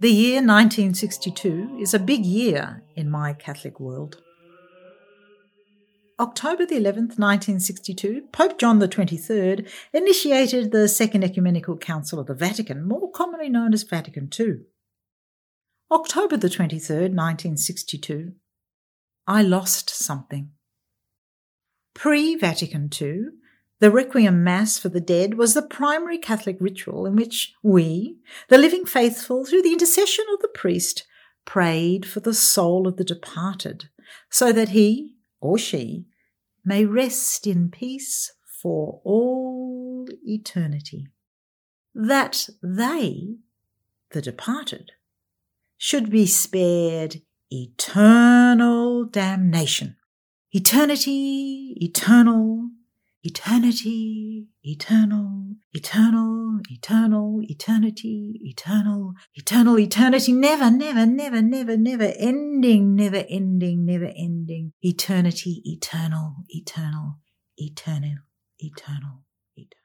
The year 1962 is a big year in my Catholic world. October the 11th, 1962, Pope John 23rd initiated the Second Ecumenical Council of the Vatican, more commonly known as Vatican II. October the 23rd, 1962, I lost something. Pre Vatican II, the Requiem Mass for the dead was the primary Catholic ritual in which we, the living faithful, through the intercession of the priest, prayed for the soul of the departed, so that he or she may rest in peace for all eternity. That they, the departed, should be spared eternal damnation. Eternity, eternal, eternity, eternal, eternal, eternal, eternity, eternal, eternal, eternity, never, never, never, never, never ending, never ending, never ending, eternity, eternal, eternal, eternal, eternal, eternal.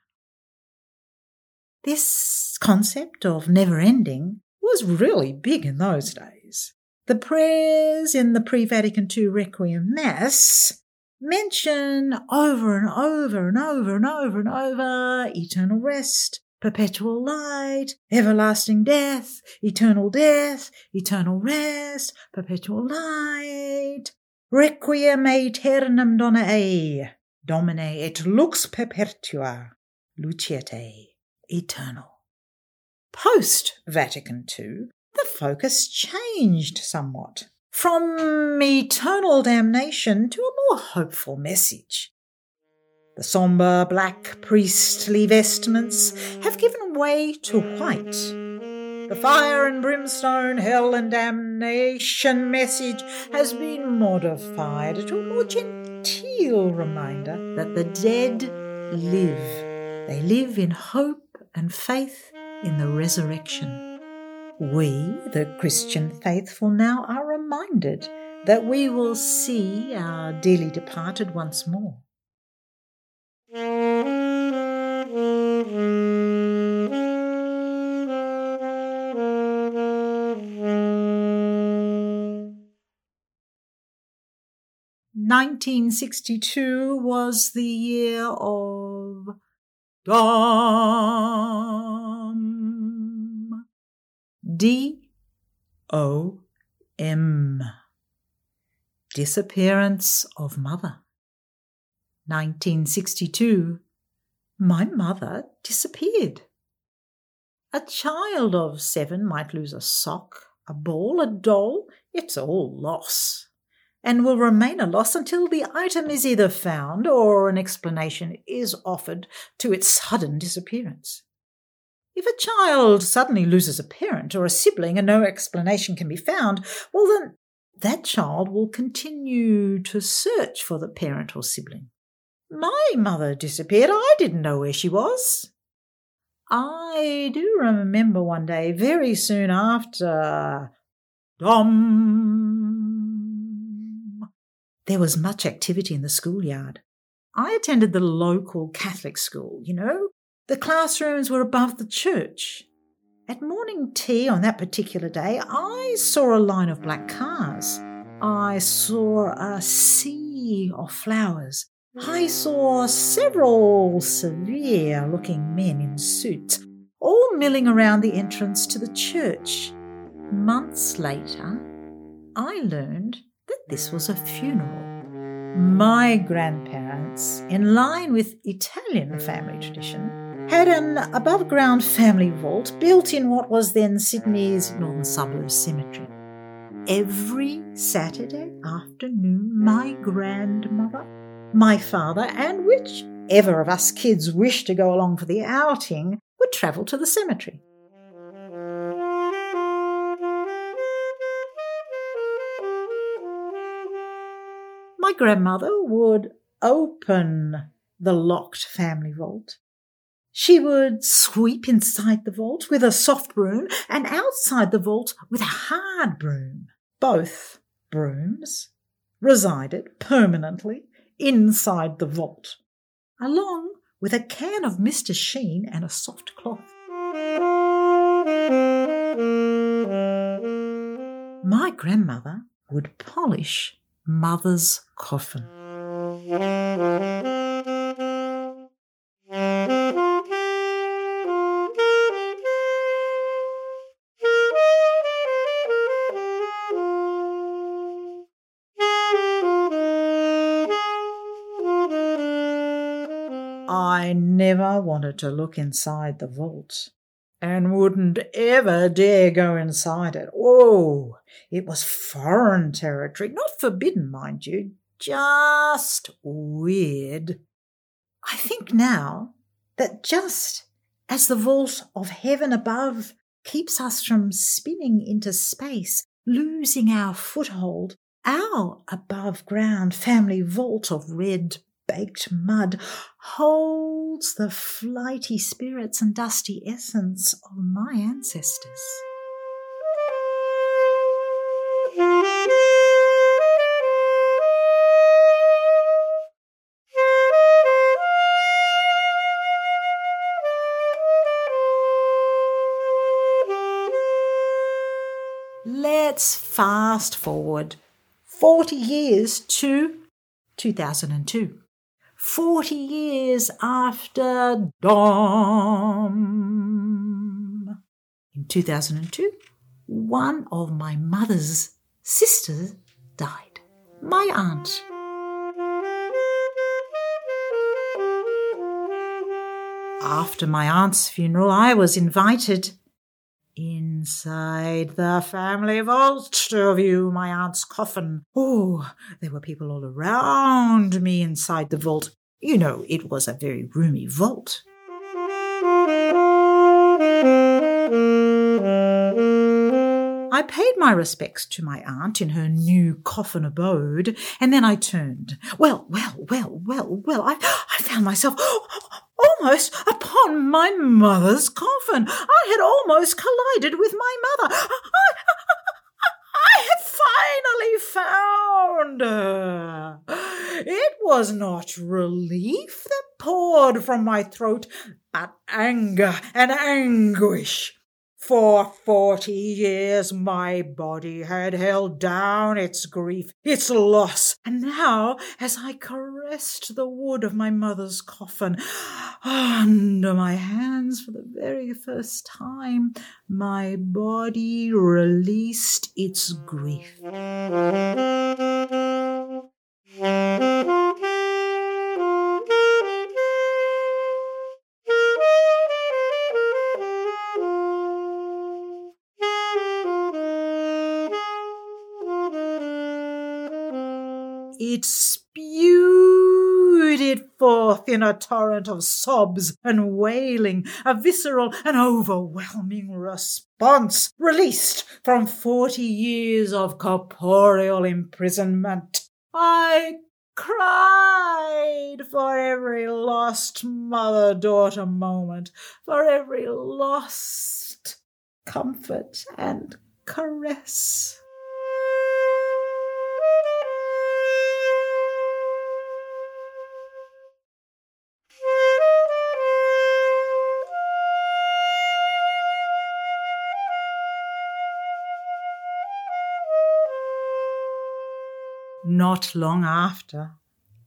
This concept of never ending was really big in those days. The prayers in the pre Vatican II Requiem Mass mention over and over and over and over and over eternal rest, perpetual light, everlasting death, eternal death, eternal rest, perpetual light. Requiem aeternam ei, Domine et lux perpetua, luciate, eternal. Post Vatican II, the focus changed somewhat from eternal damnation to a more hopeful message. The sombre black priestly vestments have given way to white. The fire and brimstone, hell and damnation message has been modified to a more genteel reminder that the dead live. They live in hope and faith in the resurrection. We, the Christian faithful, now are reminded that we will see our dearly departed once more. Nineteen sixty two was the year of Dom. D O M. Disappearance of Mother. 1962. My mother disappeared. A child of seven might lose a sock, a ball, a doll. It's all loss, and will remain a loss until the item is either found or an explanation is offered to its sudden disappearance. If a child suddenly loses a parent or a sibling and no explanation can be found, well, then that child will continue to search for the parent or sibling. My mother disappeared. I didn't know where she was. I do remember one day, very soon after. Dom! There was much activity in the schoolyard. I attended the local Catholic school, you know, the classrooms were above the church. At morning tea on that particular day, I saw a line of black cars. I saw a sea of flowers. I saw several severe looking men in suits, all milling around the entrance to the church. Months later, I learned that this was a funeral. My grandparents, in line with Italian family tradition, had an above ground family vault built in what was then Sydney's Northern Suburbs Cemetery. Every Saturday afternoon, my grandmother, my father, and whichever of us kids wished to go along for the outing would travel to the cemetery. My grandmother would open the locked family vault she would sweep inside the vault with a soft broom and outside the vault with a hard broom. Both brooms resided permanently inside the vault, along with a can of Mr. Sheen and a soft cloth. My grandmother would polish mother's coffin. Never wanted to look inside the vault and wouldn't ever dare go inside it. Oh, it was foreign territory, not forbidden, mind you, just weird. I think now that just as the vault of heaven above keeps us from spinning into space, losing our foothold, our above ground family vault of red baked mud holds the flighty spirits and dusty essence of my ancestors. Let's fast forward 40 years to 2002. 40 years after Dom. In 2002, one of my mother's sisters died. My aunt. After my aunt's funeral, I was invited inside the family vault to view my aunt's coffin. Oh, there were people all around me inside the vault. You know, it was a very roomy vault. I paid my respects to my aunt in her new coffin abode, and then I turned. Well, well, well, well, well, I, I found myself almost upon my mother's coffin. I had almost collided with my mother. I, I had finally found her. It was not relief that poured from my throat, but anger and anguish. For forty years my body had held down its grief, its loss, and now, as I caressed the wood of my mother's coffin, under my hands for the very first time, my body released its grief. In a torrent of sobs and wailing, a visceral and overwhelming response, released from forty years of corporeal imprisonment. I cried for every lost mother daughter moment, for every lost comfort and caress. Not long after,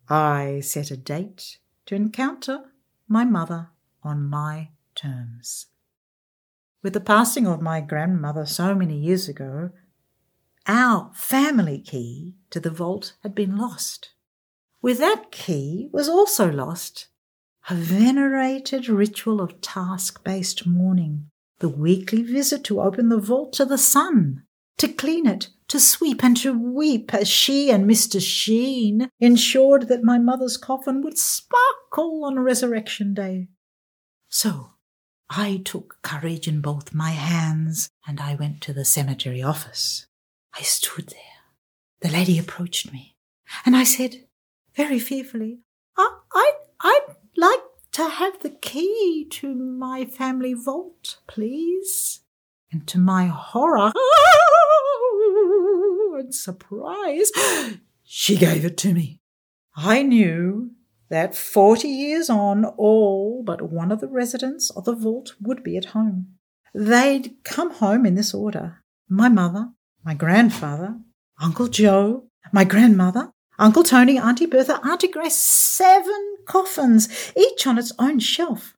I set a date to encounter my mother on my terms. With the passing of my grandmother so many years ago, our family key to the vault had been lost. With that key was also lost a venerated ritual of task based mourning, the weekly visit to open the vault to the sun, to clean it, to sweep and to weep as she and Mr. Sheen ensured that my mother's coffin would sparkle on Resurrection Day. So I took courage in both my hands and I went to the cemetery office. I stood there. The lady approached me and I said, very fearfully, I, I, I'd like to have the key to my family vault, please. And to my horror, and surprise, she gave it to me. I knew that forty years on, all but one of the residents of the vault would be at home. They'd come home in this order my mother, my grandfather, Uncle Joe, my grandmother, Uncle Tony, Auntie Bertha, Auntie Grace, seven coffins, each on its own shelf.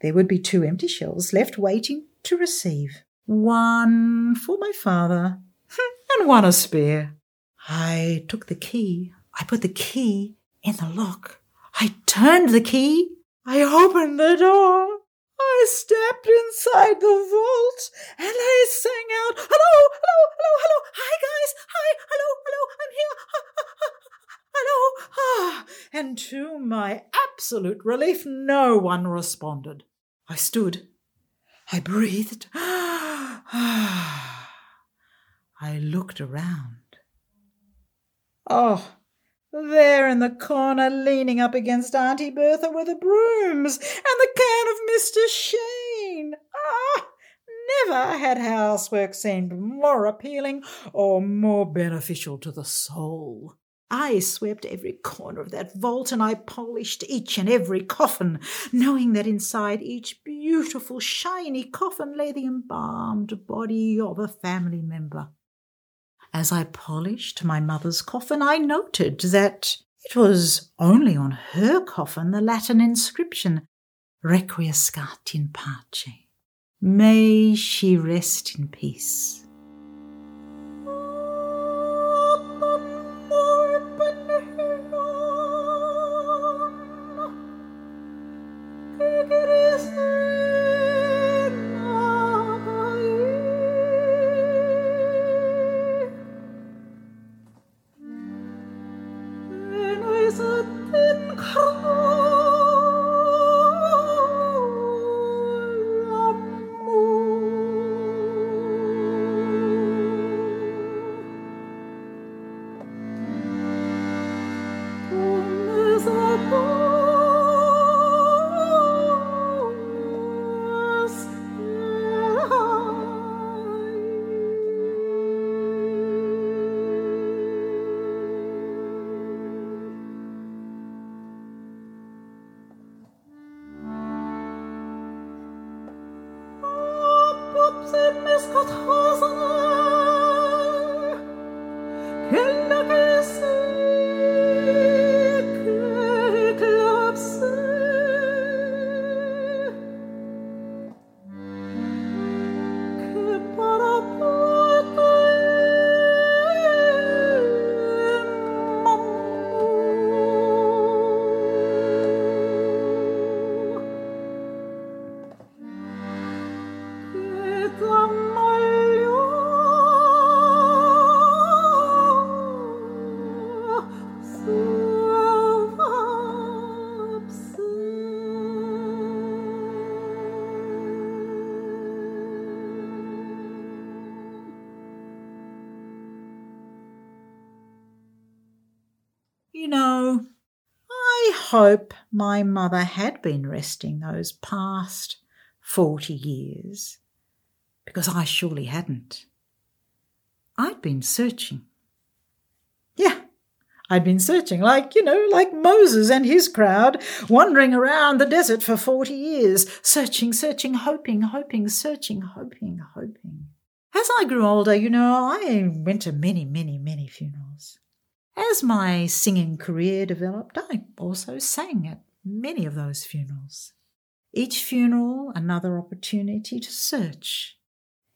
There would be two empty shelves left waiting to receive. One for my father, and one a spare. I took the key. I put the key in the lock. I turned the key. I opened the door. I stepped inside the vault and I sang out, Hello, hello, hello, hello. Hi, guys. Hi, hello, hello. I'm here. hello. Ah. And to my absolute relief, no one responded. I stood. I breathed. I looked around. Oh, there in the corner, leaning up against Auntie Bertha, were the brooms and the can of Mr. Sheen. Ah! Never had housework seemed more appealing or more beneficial to the soul. I swept every corner of that vault and I polished each and every coffin, knowing that inside each beautiful, shiny coffin lay the embalmed body of a family member. As I polished my mother's coffin, I noted that it was only on her coffin the Latin inscription, Requiescat in pace. May she rest in peace. Oh. You hope my mother had been resting those past forty years, because I surely hadn't. I'd been searching. Yeah, I'd been searching, like, you know, like Moses and his crowd, wandering around the desert for 40 years, searching, searching, hoping, hoping, searching, hoping, hoping. As I grew older, you know, I went to many, many, many funerals. As my singing career developed, I also sang at many of those funerals. Each funeral, another opportunity to search.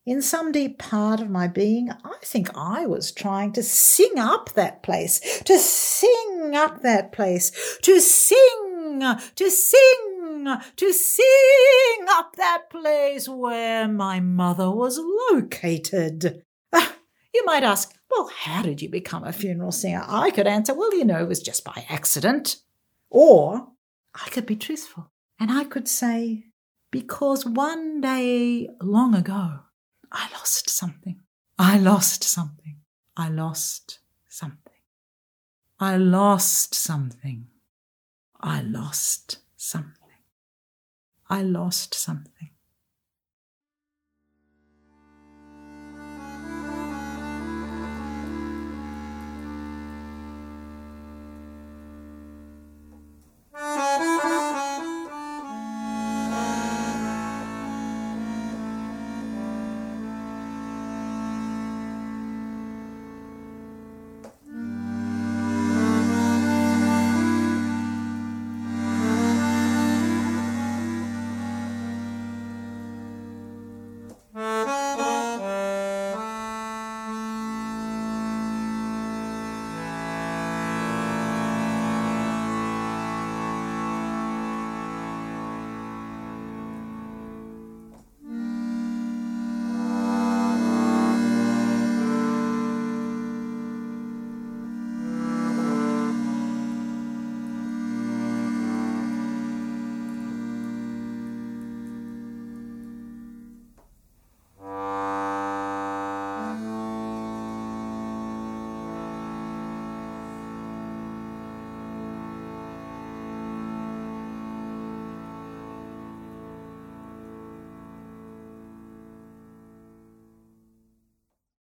In some deep part of my being, I think I was trying to sing up that place, to sing up that place, to sing, to sing, to sing up that place where my mother was located. Ah, you might ask, well, how did you become a funeral singer? I could answer, well, you know, it was just by accident. Or I could be truthful and I could say, because one day long ago, I lost something. I lost something. I lost something. I lost something. I lost something. I lost something.